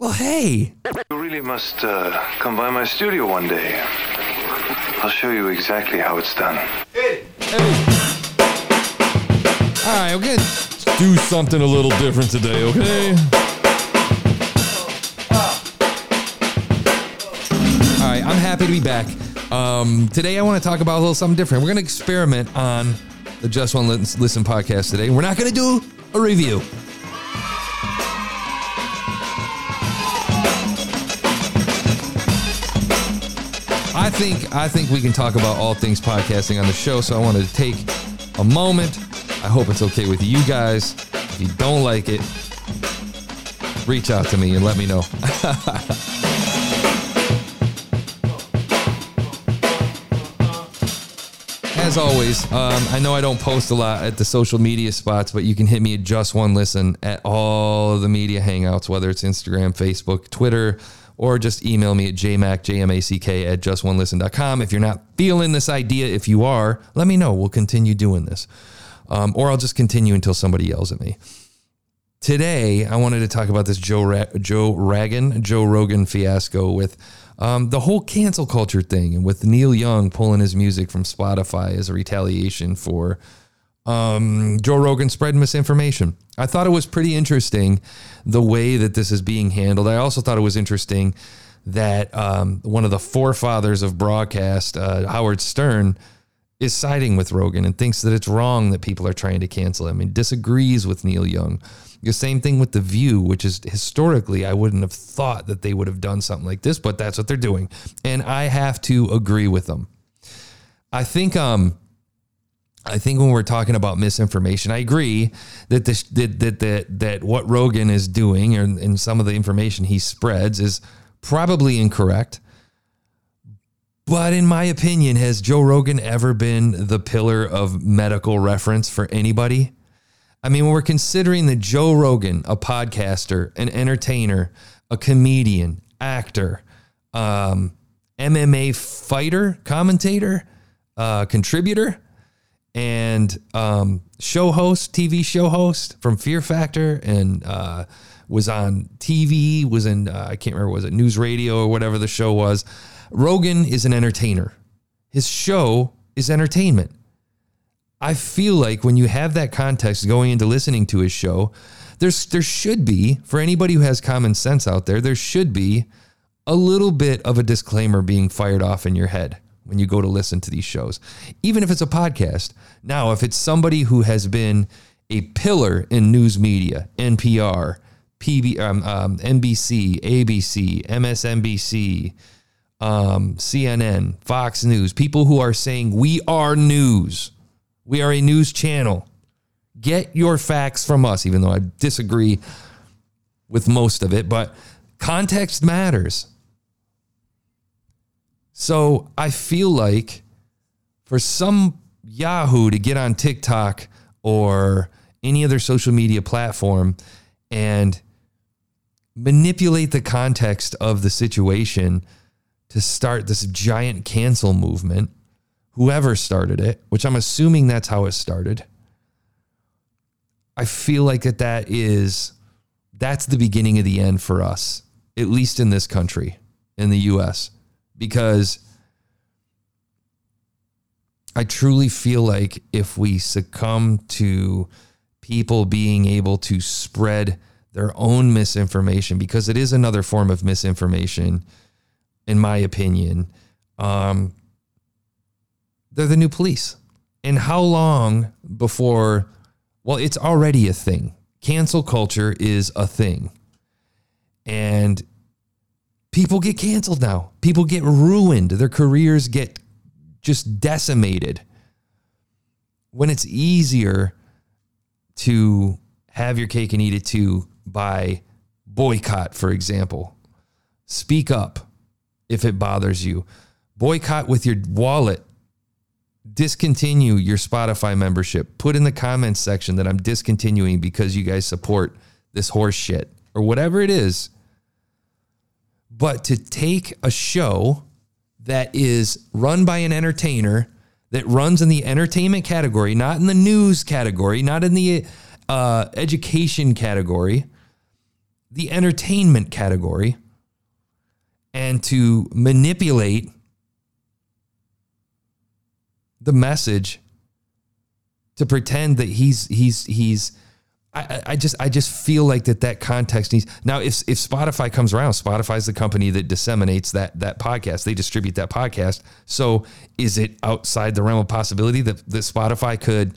Well, hey. You really must uh, come by my studio one day. I'll show you exactly how it's done. Hey. All right, okay. Let's do something a little different today, okay? All right, I'm happy to be back. Um, today, I want to talk about a little something different. We're going to experiment on the Just One Listen podcast today. We're not going to do a review. Think I think we can talk about all things podcasting on the show. So I wanted to take a moment. I hope it's okay with you guys. If you don't like it, reach out to me and let me know. As always, um, I know I don't post a lot at the social media spots, but you can hit me at just one listen at all of the media hangouts, whether it's Instagram, Facebook, Twitter, or just email me at jmac, J-M-A-C-K at justonelisten.com. If you're not feeling this idea, if you are, let me know. We'll continue doing this. Um, or I'll just continue until somebody yells at me. Today, I wanted to talk about this Joe Ra- Joe Ragan, Joe Rogan fiasco with um, the whole cancel culture thing, and with Neil Young pulling his music from Spotify as a retaliation for um, Joe Rogan spread misinformation. I thought it was pretty interesting the way that this is being handled. I also thought it was interesting that um, one of the forefathers of broadcast, uh, Howard Stern, is siding with Rogan and thinks that it's wrong that people are trying to cancel him and disagrees with Neil Young. The same thing with The View, which is historically, I wouldn't have thought that they would have done something like this, but that's what they're doing. And I have to agree with them. I think, um, I think when we're talking about misinformation, I agree that that that that, that what Rogan is doing and, and some of the information he spreads is probably incorrect. But in my opinion, has Joe Rogan ever been the pillar of medical reference for anybody? I mean, when we're considering that Joe Rogan, a podcaster, an entertainer, a comedian, actor, um, MMA fighter, commentator, uh, contributor, and um, show host, TV show host from Fear Factor, and uh, was on TV, was in, uh, I can't remember, was it News Radio or whatever the show was. Rogan is an entertainer. His show is entertainment. I feel like when you have that context going into listening to his show, there's there should be for anybody who has common sense out there, there should be a little bit of a disclaimer being fired off in your head when you go to listen to these shows, even if it's a podcast. Now, if it's somebody who has been a pillar in news media, NPR, PB, um, um, NBC, ABC, MSNBC, um, CNN, Fox News, people who are saying we are news we are a news channel. Get your facts from us, even though I disagree with most of it, but context matters. So I feel like for some Yahoo to get on TikTok or any other social media platform and manipulate the context of the situation to start this giant cancel movement whoever started it, which I'm assuming that's how it started. I feel like that that is that's the beginning of the end for us, at least in this country, in the US, because I truly feel like if we succumb to people being able to spread their own misinformation, because it is another form of misinformation, in my opinion, um, they're the new police. And how long before, well, it's already a thing. Cancel culture is a thing. And people get canceled now. People get ruined. Their careers get just decimated. When it's easier to have your cake and eat it too by boycott, for example. Speak up if it bothers you. Boycott with your wallet discontinue your Spotify membership. Put in the comments section that I'm discontinuing because you guys support this horse shit or whatever it is. But to take a show that is run by an entertainer that runs in the entertainment category, not in the news category, not in the uh, education category, the entertainment category and to manipulate the message to pretend that he's he's he's I, I just I just feel like that that context needs now if if Spotify comes around Spotify's the company that disseminates that that podcast they distribute that podcast so is it outside the realm of possibility that that Spotify could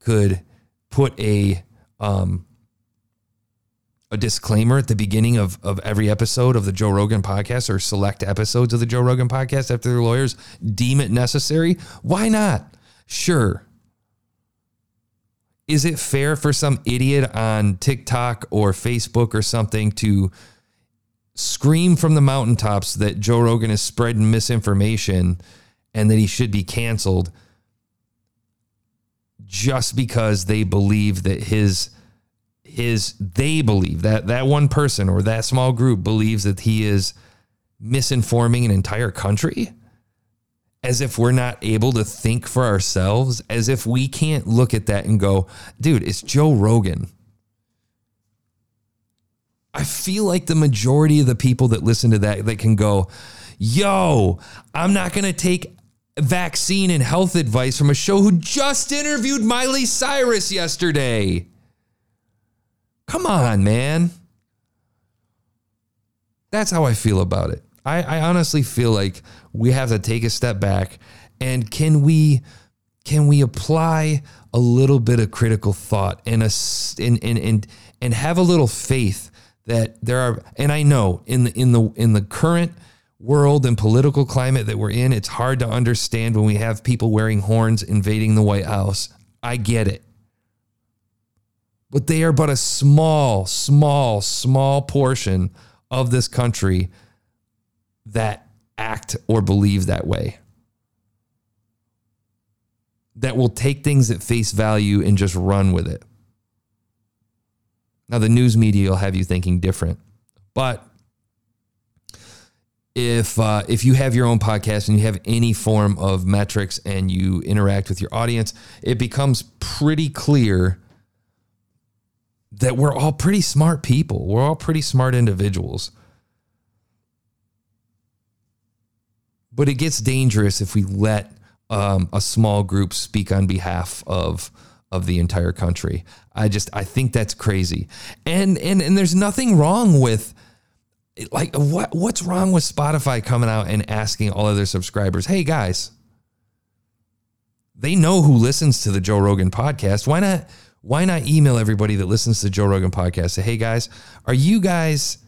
could put a um a disclaimer at the beginning of, of every episode of the Joe Rogan podcast or select episodes of the Joe Rogan podcast after their lawyers deem it necessary? Why not? Sure. Is it fair for some idiot on TikTok or Facebook or something to scream from the mountaintops that Joe Rogan is spreading misinformation and that he should be canceled just because they believe that his is they believe that that one person or that small group believes that he is misinforming an entire country as if we're not able to think for ourselves as if we can't look at that and go dude it's Joe Rogan I feel like the majority of the people that listen to that that can go yo I'm not going to take vaccine and health advice from a show who just interviewed Miley Cyrus yesterday Come on, man. That's how I feel about it. I, I honestly feel like we have to take a step back and can we can we apply a little bit of critical thought and a and and and, and have a little faith that there are and I know in the in the in the current world and political climate that we're in it's hard to understand when we have people wearing horns invading the White House. I get it but they are but a small, small, small portion of this country that act or believe that way. That will take things at face value and just run with it. Now, the news media will have you thinking different, but if uh, if you have your own podcast and you have any form of metrics and you interact with your audience, it becomes pretty clear that we're all pretty smart people. We're all pretty smart individuals. But it gets dangerous if we let um, a small group speak on behalf of of the entire country. I just I think that's crazy. And and and there's nothing wrong with like what what's wrong with Spotify coming out and asking all of their subscribers, "Hey guys, they know who listens to the Joe Rogan podcast. Why not why not email everybody that listens to the Joe Rogan podcast? Say, hey guys, are you guys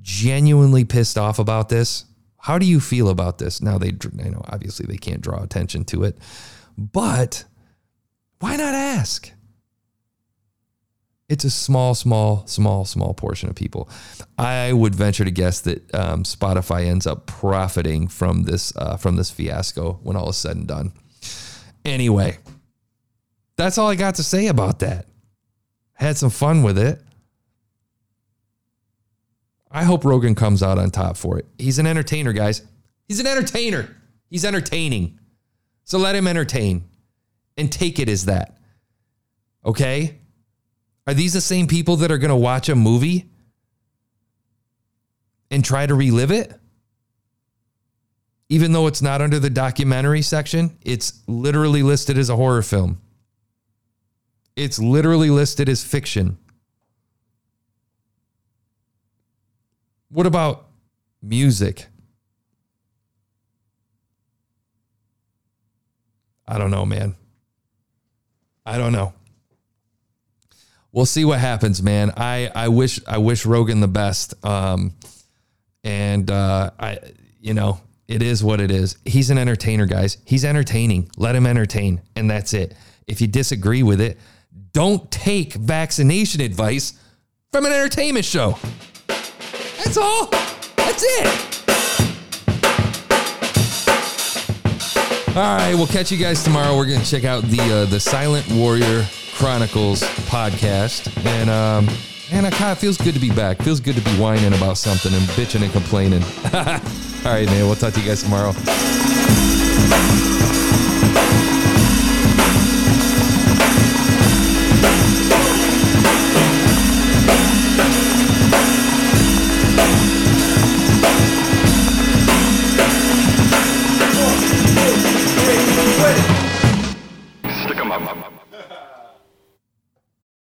genuinely pissed off about this? How do you feel about this? Now they, you know, obviously they can't draw attention to it, but why not ask? It's a small, small, small, small portion of people. I would venture to guess that um, Spotify ends up profiting from this uh, from this fiasco when all is said and done. Anyway, that's all I got to say about that. Had some fun with it. I hope Rogan comes out on top for it. He's an entertainer, guys. He's an entertainer. He's entertaining. So let him entertain and take it as that. Okay? Are these the same people that are going to watch a movie and try to relive it? Even though it's not under the documentary section, it's literally listed as a horror film. It's literally listed as fiction. What about music? I don't know, man. I don't know. We'll see what happens, man. I, I wish I wish Rogan the best. Um, and uh, I, you know, it is what it is. He's an entertainer, guys. He's entertaining. Let him entertain, and that's it. If you disagree with it, don't take vaccination advice from an entertainment show. That's all. That's it. All right, we'll catch you guys tomorrow. We're gonna check out the uh, the Silent Warrior Chronicles podcast, and um, man, it kind of feels good to be back. Feels good to be whining about something and bitching and complaining. All right, man. We'll talk to you guys tomorrow.